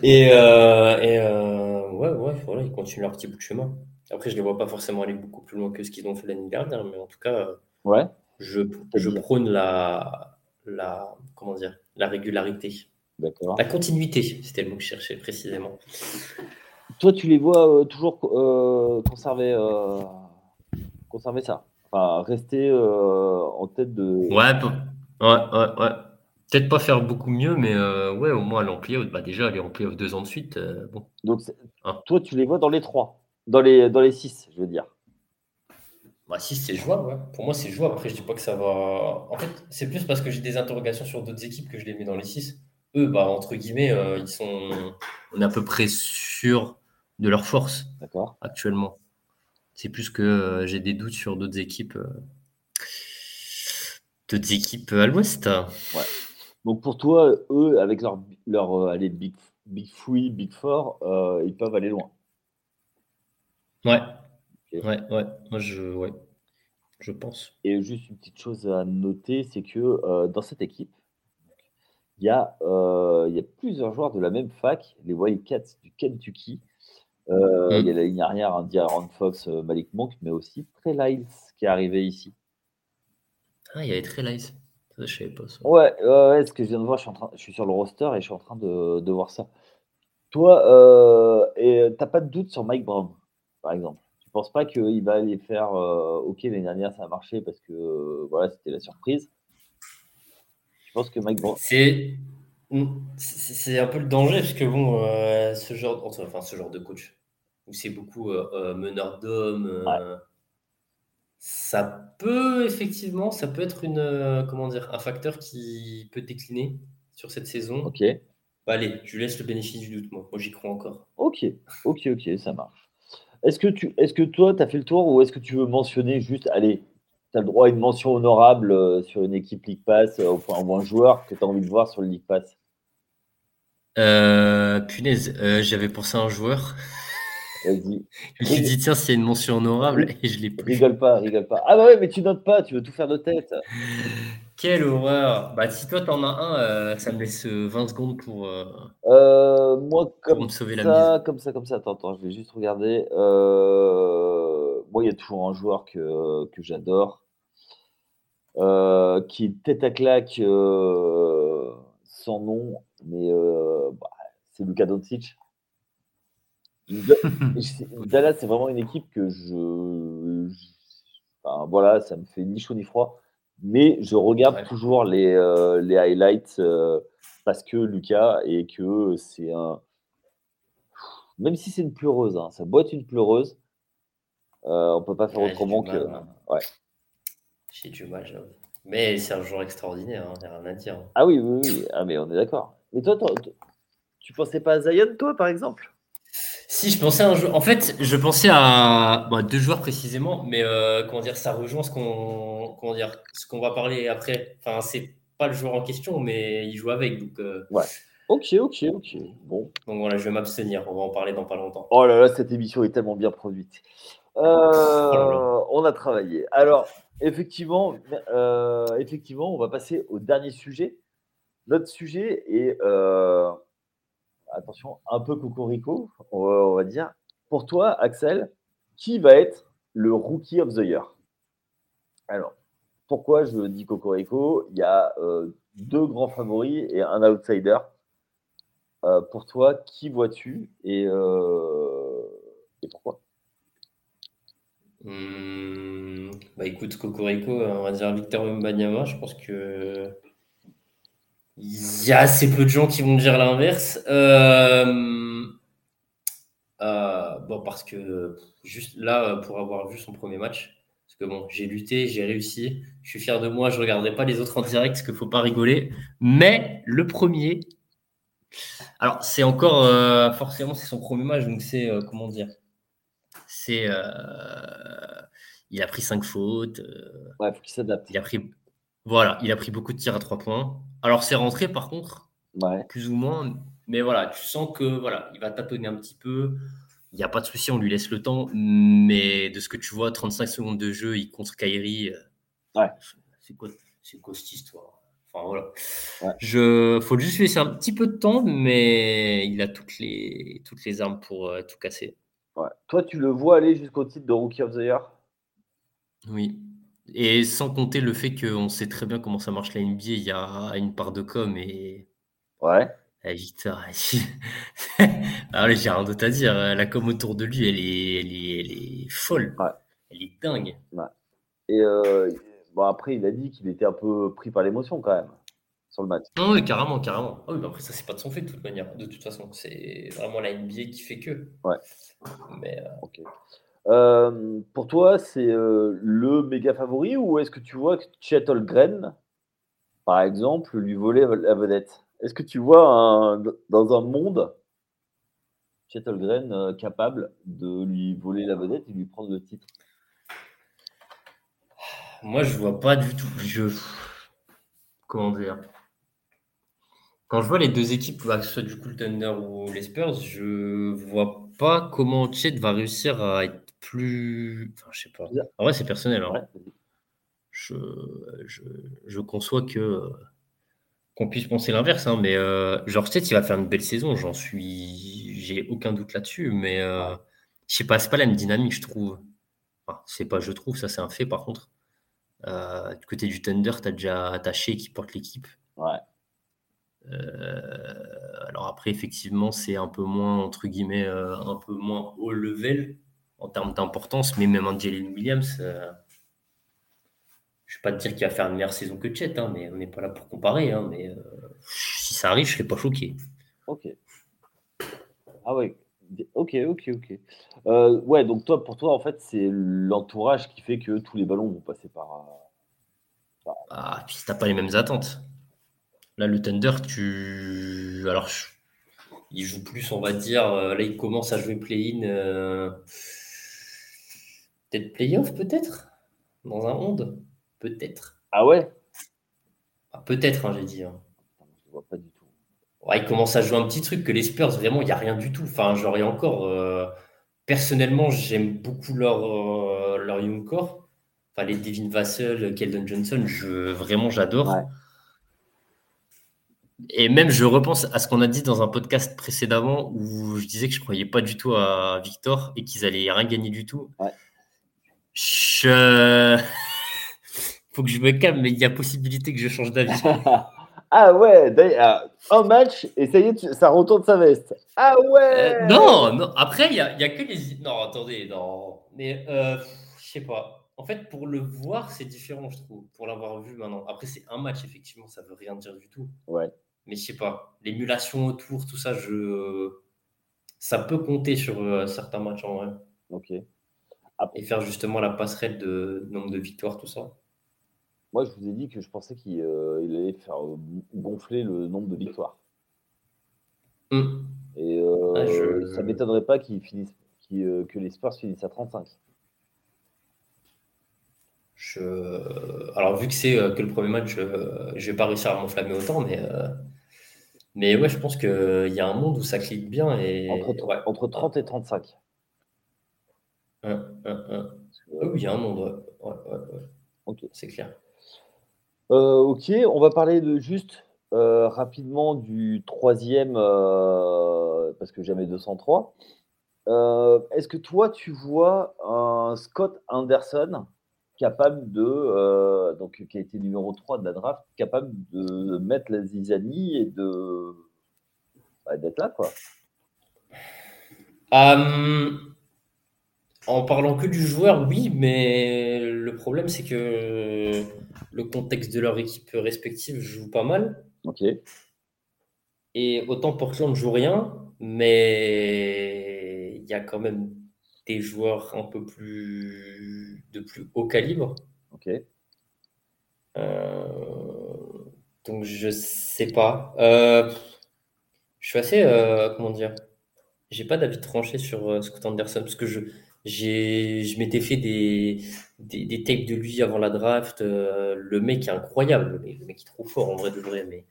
Et, euh, et euh, ouais, ouais, voilà, ils continuent leur petit bout de chemin. Après, je ne les vois pas forcément aller beaucoup plus loin que ce qu'ils ont fait l'année dernière, mais en tout cas, ouais. Je, je prône la, la, comment dire, la régularité. D'accord. La continuité, c'était le mot que je cherchais précisément. Toi, tu les vois euh, toujours conserver, conserver ça? Enfin, rester en tête de. Ouais, Ouais, ouais, ouais. Peut-être pas faire beaucoup mieux, mais euh, ouais, au moins aller en playoff. Bah déjà, aller en playoff deux ans de suite, euh, bon. Donc, hein. toi, tu les vois dans les trois, dans les, dans les six, je veux dire. Bah, six, c'est jouable, ouais. Pour moi, c'est jouable. Après, je dis pas que ça va. En fait, c'est plus parce que j'ai des interrogations sur d'autres équipes que je les mets dans les six. Eux, bah, entre guillemets, euh, ils sont. On est à peu près sûr de leur force actuellement. C'est plus que j'ai des doutes sur d'autres équipes d'autres équipes à l'ouest. Ouais. Donc pour toi, eux, avec leur, leur euh, allez, Big, Big Free, Big Four, euh, ils peuvent aller loin. Ouais. Ouais, ouais. Moi, je, ouais. je pense. Et juste une petite chose à noter, c'est que euh, dans cette équipe, il y, a, il y a plusieurs joueurs de la même fac, les Wildcats du Kentucky. Mm. Il y a la ligne arrière, un Aaron Fox, Malik Monk, mais aussi Trey Lyles qui est arrivé ici. Ah, il y avait light. Ça, je savais pas ça. Ouais, ouais, ce que je viens de voir, je suis, en train, je suis sur le roster et je suis en train de, de voir ça. Toi, euh, t'as pas de doute sur Mike Brown, par exemple? Tu penses pas qu'il va aller faire euh, OK l'année dernière ça a marché parce que euh, voilà c'était la surprise? Je pense que Mike Brown. C'est c'est un peu le danger parce que bon euh, ce genre enfin ce genre de coach où c'est beaucoup meneur d'hommes. Ça peut effectivement, ça peut être une, comment dire, un facteur qui peut décliner sur cette saison. Ok. Bah, allez, je laisse le bénéfice du doute, moi. Moi, j'y crois encore. Ok, ok, ok, ça marche. Est-ce que, tu, est-ce que toi, tu as fait le tour ou est-ce que tu veux mentionner juste, allez, tu as le droit à une mention honorable euh, sur une équipe League Pass, euh, enfin, ou un joueur que tu as envie de voir sur le League Pass? Punaise, j'avais pensé à un joueur. Vas-y. Je me suis dit, tiens, s'il y a une mention honorable, et je l'ai pris. Rigole pas, rigole pas. Ah bah ouais, mais tu notes pas, tu veux tout faire de tête. Quelle horreur. Bah, si toi, t'en as un, euh, ça me laisse 20 euh, secondes pour, euh, euh, moi, comme me sauver ça, la mise. Comme ça, comme ça, attends, attends, je vais juste regarder. moi, il y a toujours un joueur que, que j'adore, qui est tête à claque, sans nom, mais bah, c'est Luka Doncic. Dallas, c'est vraiment une équipe que je. Enfin, voilà, ça me fait ni chaud ni froid. Mais je regarde toujours les, euh, les highlights euh, parce que Lucas et que c'est un. Même si c'est une pleureuse, hein, ça boîte une pleureuse, euh, on peut pas faire autrement que. Hein. Ouais. J'ai du mal, Mais c'est un joueur extraordinaire, il hein, a rien à dire. Ah oui, oui, oui. Ah, mais on est d'accord. Mais toi, toi, tu pensais pas à Zion, toi, par exemple? Si, je pensais à un jeu. En fait, je pensais à deux joueurs précisément, mais euh, comment dire, ça rejoint ce qu'on comment dire, ce qu'on va parler après. Enfin, c'est pas le joueur en question, mais il joue avec. Donc, euh, ouais. Ok, ok, ok. Bon. Donc voilà, je vais m'abstenir. On va en parler dans pas longtemps. Oh là là, cette émission est tellement bien produite. Euh, oh on a travaillé. Alors, effectivement, effectivement, on va passer au dernier sujet. Notre sujet est attention, un peu cocorico, on va, dire. Pour toi, Axel, qui va être le Rookie of the Year? Alors, pourquoi je dis cocorico? Il y a euh, deux grands favoris et un outsider. Euh, pour toi, qui vois-tu et, euh, pourquoi? Hmm, bah écoute, Cocorico, on va dire Victor Mbanyama. Je pense que il y a assez peu de gens qui vont dire l'inverse. Euh, euh, bon, parce que juste là, pour avoir vu son premier match, parce que bon, j'ai lutté, j'ai réussi, je suis fier de moi, je ne regarderai pas les autres en direct, parce qu'il ne faut pas rigoler. Mais le premier, alors c'est encore, euh, forcément, c'est son premier match, donc c'est, comment dire, C'est, euh, il a pris cinq fautes. ouais, faut qu'il s'adapte. Il a pris, voilà, il a pris beaucoup de tirs à trois points. Alors c'est rentré par contre, Ouais. plus ou moins, mais voilà, tu sens que voilà, il va tâtonner un petit peu. Il n'y a pas de souci, on lui laisse le temps. Mais de ce que tu vois, 35 secondes de jeu, il contre Kairi. Ouais. C'est quoi, c'est quoi cette histoire? Enfin voilà. Ouais. Je, faut juste lui laisser un petit peu de temps, mais il a toutes les, toutes les armes pour euh, tout casser. Toi, tu le vois aller jusqu'au titre de Rookie of the Year? Oui. Et sans compter le fait qu'on sait très bien comment ça marche la NBA, il y a une part de com et Ouais. Ah, Victor, alors j'ai rien d'autre à dire. La com autour de lui, elle est, elle est, elle est folle. Ouais. Elle est dingue. Et euh, bon, après, il a dit qu'il était un peu pris par l'émotion quand même sur le match. Non, oui, carrément, carrément. Ah oui, bah après, ça, c'est pas de son fait de toute manière. De toute façon, c'est vraiment la NBA qui fait que. Ouais. Mais euh, Ok. Euh, pour toi, c'est euh, le méga favori ou est-ce que tu vois que Chet Holmgren, par exemple, lui voler la vedette? Est-ce que tu vois dans un monde Chet Holmgren euh, capable de lui voler la vedette et lui prendre le titre? Moi, je vois pas du tout. Je. Comment dire? Quand je vois les deux équipes, bah, que ce soit du coup le Thunder ou les Spurs, je vois pas comment Chet va réussir à être plus. Enfin, je sais pas. En vrai, c'est personnel. hein. Ouais, je, je, je conçois que qu'on puisse penser l'inverse, hein, mais euh, genre peut-être il va faire une belle saison, j'en suis, j'ai aucun doute là-dessus, mais euh, je sais pas, c'est pas la même dynamique, je trouve. Enfin, c'est pas, je trouve, ça c'est un fait par contre. Euh, du côté du Thunder, t'as déjà attaché qui porte l'équipe. Ouais. Euh, alors après, effectivement, c'est un peu moins entre guillemets, euh, un peu moins haut level en termes d'importance, mais même un Jalen Williams. euh, je ne vais pas te dire qu'il va faire une meilleure saison que Chet, hein, mais on n'est pas là pour comparer. hein, mais euh, si ça arrive, je ne serais pas choqué. Ok. Ah ouais. Ok, ok, ok. Euh, ouais, donc toi, pour toi, en fait, c'est l'entourage qui fait que tous les ballons vont passer par. Ah, puis t'as pas les mêmes attentes. Là, le Thunder, tu. Alors, je- il joue plus, on va dire. Là, il commence à jouer play-in. Peut-être play-off, peut-être? Dans un monde? Peut-être. Ah ouais? Ah, peut-être, hein, j'ai dit. hein. Je vois pas du tout. Ouais, il commence à jouer un petit truc que les Spurs, vraiment, il n'y a rien du tout. Enfin, genre, et encore, euh, personnellement, j'aime beaucoup leur, euh, leur young core. Enfin, les Devin Vassell, Keldon Johnson, je, vraiment, j'adore. Ouais. Et même, je repense à ce qu'on a dit dans un podcast précédemment où je disais que je croyais pas du tout à Victor et qu'ils allaient rien gagner du tout. Ouais. Je... Faut que je me calme, mais il y a possibilité que je change d'avis. ah ouais, d'ailleurs, un match et ça y est, ça retourne sa veste. Ah ouais Euh, non, non, après, il n'y a, y a que les. Non, attendez, non. Mais euh, je sais pas. En fait, pour le voir, c'est différent, je trouve, pour l'avoir vu maintenant. Après, c'est un match, effectivement, ça veut rien dire du tout. Ouais, Mais je sais pas. L'émulation autour, tout ça, je. Ça peut compter sur euh, certains matchs en vrai. ok. Et faire justement la passerelle de nombre de victoires, tout ça. Moi, je vous ai dit que je pensais qu'il euh, allait faire euh, gonfler le nombre de victoires. Hum. Et euh, Ah, je- ça m'étonnerait pas qu'ils, euh, que les Spurs finissent à 35. Je... Alors, vu que c'est que le premier match, je vais pas réussir à m'enflammer autant, mais, mais ouais, je pense qu'il y a un monde où ça clique bien. Et... Entre, ouais. entre 30 et 35. Parce que, Ah oui, il y a un monde, ouais. Ouais, ouais, ouais. Ok. C'est clair. Euh, ok, on va parler de juste euh, rapidement du troisième, euh, parce que jamais 203. Euh, Est-ce que toi, tu vois un Scott Anderson capable de, euh, donc qui a été numéro 3 de la draft, capable de mettre la zizanie et de bah, d'être là, quoi? Euh, en parlant que du joueur, oui, mais le problème, c'est que le contexte de leur équipe respective joue pas mal. Ok, Et autant Portland joue rien, mais il y a quand même des joueurs un peu plus de plus haut calibre. ok. Euh, donc je sais pas. Euh, je suis assez, euh, comment dire, j'ai pas d'avis tranché sur Scott Anderson parce que je je m'étais fait des, des, des, tapes de lui avant la draft. Euh, le mec est incroyable. Le mec, est trop fort en vrai de vrai. Mais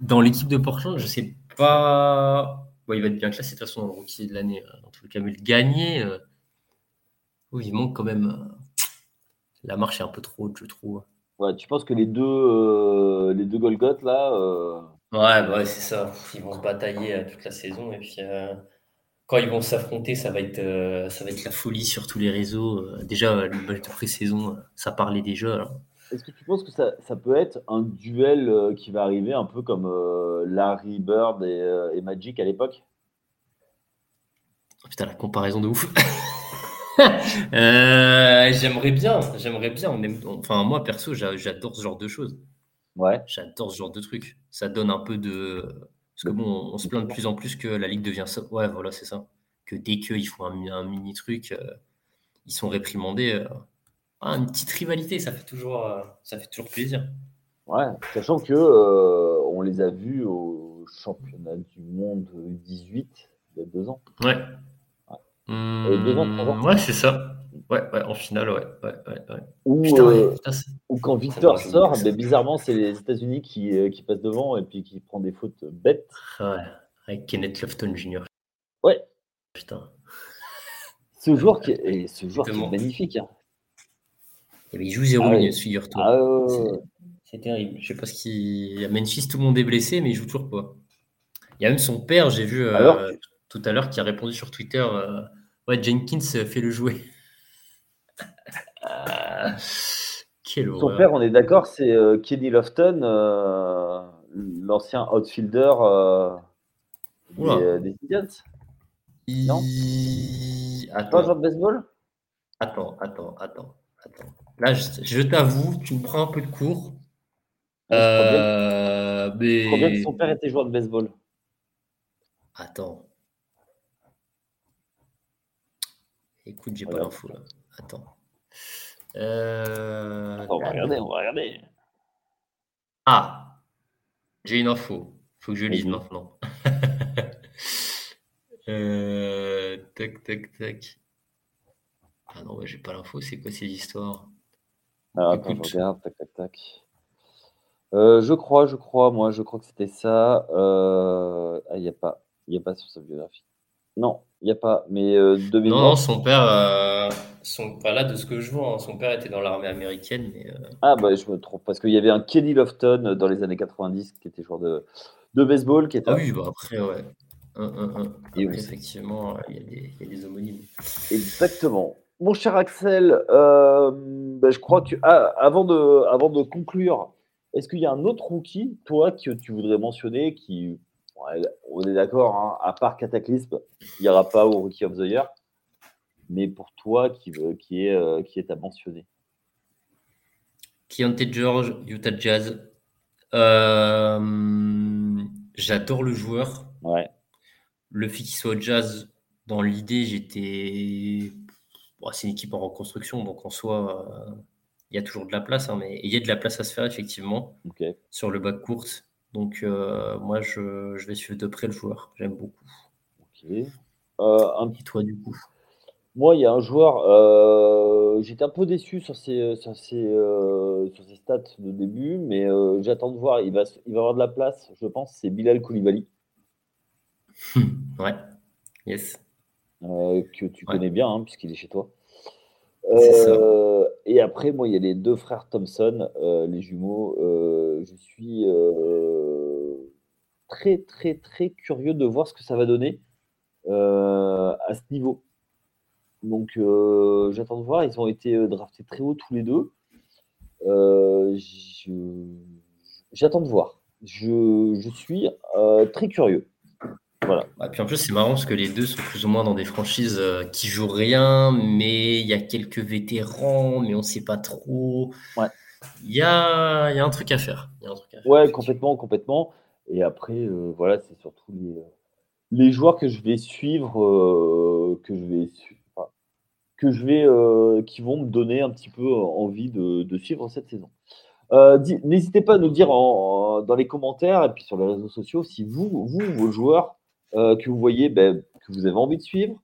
dans l'équipe de Portland, je sais pas. il va être bien classé de toute façon dans le rookie de l'année. Dans tous les cas, mais le gagner, euh, il manque quand même. Euh, la marche est un peu trop haute, je trouve. Ouais, tu penses que les deux, les deux Golgoth là. Ouais, bah c'est ça. Ils vont se batailler toute la saison et puis quand ils vont s'affronter, ça va être euh, ça va être la folie sur tous les réseaux. Euh, déjà, le match de pré-saison, euh, ça parlait déjà. Est-ce que tu penses que ça, ça, peut être un duel qui va arriver un peu comme Larry Bird et, Magic à l'époque? Oh, Putain, la comparaison de ouf. j'aimerais bien, j'aimerais bien. enfin, moi perso, j'adore ce genre de choses. Ouais. J'adore ce genre de trucs. Ça donne un peu de parce que bon, on se plaint de plus en plus que la ligue devient ça. Ouais, voilà, c'est ça. Que dès qu'ils font un, mini truc, euh, ils sont réprimandés. Euh. Ah, une petite rivalité, ça fait toujours, euh, ça fait toujours plaisir. Ouais, sachant que on les a vus au championnat du monde 18 il y a deux ans. Ouais. ouais. Mmh, ouais, c'est ça. Ouais, ouais, en finale, ouais. ouais, ouais, Ou, euh, quand Victor sort, mais bizarrement, c'est les États-Unis qui, euh, qui passent devant et puis qui prend des fautes bêtes. Ouais, avec Kenneth Lofton Jr. Ouais. Putain. Ce joueur qui est, ce joueur qui est magnifique. Hein. il joue zéro ah minutes, figure-toi. Ah c'est terrible. Je sais pas ce qu'il. À Memphis, tout le monde est blessé, mais il joue toujours pas. Il y a même son père, j'ai vu euh, tout à l'heure, qui a répondu sur Twitter. ouais, Jenkins fait le jouer. Son père, on est d'accord, c'est euh, Kenny Lofton, euh, l'ancien outfielder euh, des, Indians. Non? Attends. Pas joueur de baseball? Attends, attends, attends, attends. Là, je, t'avoue, tu me prends un peu de cours. Euh, mais... Combien son père était joueur de baseball Attends. Écoute, j'ai pas l'info là. Attends. Euh... On va regarder, on va regarder. Ah, j'ai une info. Faut que je lise maintenant. euh... Tac, tac, tac. Ah non, j'ai pas l'info. C'est quoi ces histoires? Alors, attends, je regarde. Tac, tac, tac. Euh, je crois, je crois, moi, je crois que c'était ça. Ah, il n'y a pas, il a pas sur sa biographie. Non, il n'y a pas. Mais euh, de Non, non, son père, euh, son, pas là de ce que je vois, hein. son père était dans l'armée américaine. Mais, euh, Ah, bah, je me trompe. Parce qu'il y avait un Kenny Lofton dans les années 90 qui était joueur de, de baseball. Qui était Ah oui, bah après, ouais. effectivement, il y, a des, il y, a des homonymes. Exactement. Mon cher Axel, bah, je crois que ah, avant, de, avant de conclure, est-ce qu'il y a un autre rookie, toi, que tu voudrais mentionner qui on est d'accord, hein, à part Cataclysme, il n'y aura pas au Rookie of the Year. Mais pour toi, qui, qui, est, euh, qui est à mentionner Keontae George, Utah Jazz. Euh, j'adore le joueur. Ouais. Le fait qu'il soit au Jazz, dans l'idée, j'étais. c'est une équipe en reconstruction, donc en soi, euh, il y a toujours de la place, hein, mais il y a de la place à se faire, effectivement, sur le bac courte. Donc, euh, moi, je, vais suivre de près le joueur. J'aime beaucoup. Ok. Euh, un petit toi, du coup? Moi, il y a un joueur, euh, j'étais un peu déçu sur ses, sur ses, sur ses stats de début, mais j'attends de voir. Il va, il va avoir de la place, je pense. C'est Bilal Koulibaly. ouais, yes. que tu connais bien, hein, puisqu'il est chez toi. Euh, et après, moi, il y a les deux frères Thompson, euh, les jumeaux. Euh, je suis très, très, très curieux de voir ce que ça va donner à ce niveau. Donc, j'attends de voir. Ils ont été draftés très haut tous les deux. J'attends de voir. Je, je suis très curieux. Voilà. Et puis en plus, c'est marrant parce que les deux sont plus ou moins dans des franchises euh, qui jouent rien, mais il y a quelques vétérans, mais on ne sait pas trop. Ouais. Il y a, y a, un truc à faire. Y a un truc à faire. Ouais, complètement, complètement. Et après, euh, voilà, c'est surtout les, les, joueurs que je vais suivre, euh, que je vais que je vais, qui vont me donner un petit peu envie de, de suivre cette saison. N'hésitez pas à nous dire en, dans les commentaires et puis sur les réseaux sociaux si vous, vous vos joueurs euh, que vous voyez, ben, que vous avez envie de suivre,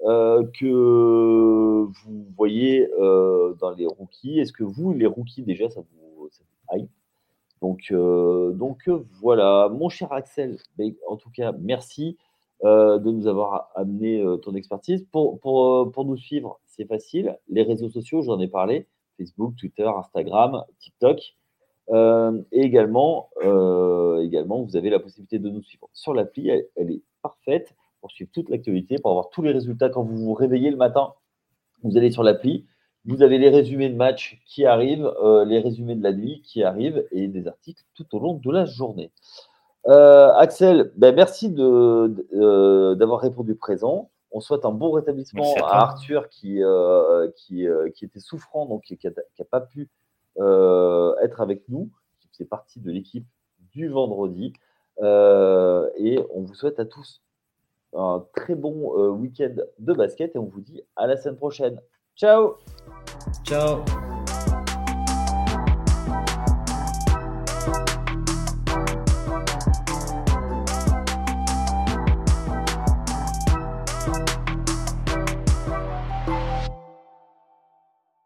que vous voyez dans les rookies. Est-ce que vous, les rookies, déjà, ça vous, ça hype? Donc, voilà, mon cher Axel, ben, en tout cas, merci de nous avoir amené ton expertise. Pour nous suivre, c'est facile. Les réseaux sociaux, j'en ai parlé Facebook, Twitter, Instagram, TikTok. Euh, et également, euh, également, vous avez la possibilité de nous suivre sur l'appli. Elle, est parfaite pour suivre toute l'actualité, pour avoir tous les résultats quand vous vous réveillez le matin. Vous allez sur l'appli, vous avez les résumés de matchs qui arrivent, euh, les résumés de la nuit qui arrivent et des articles tout au long de la journée. Axel, ben merci d'avoir répondu présent. On souhaite un bon rétablissement à, Arthur qui, qui, qui, était souffrant, donc qui n'a pas pu être avec nous, qui fait partie de l'équipe du vendredi. Euh, et on vous souhaite à tous un très bon euh, week-end de basket et on vous dit à la semaine prochaine. Ciao Ciao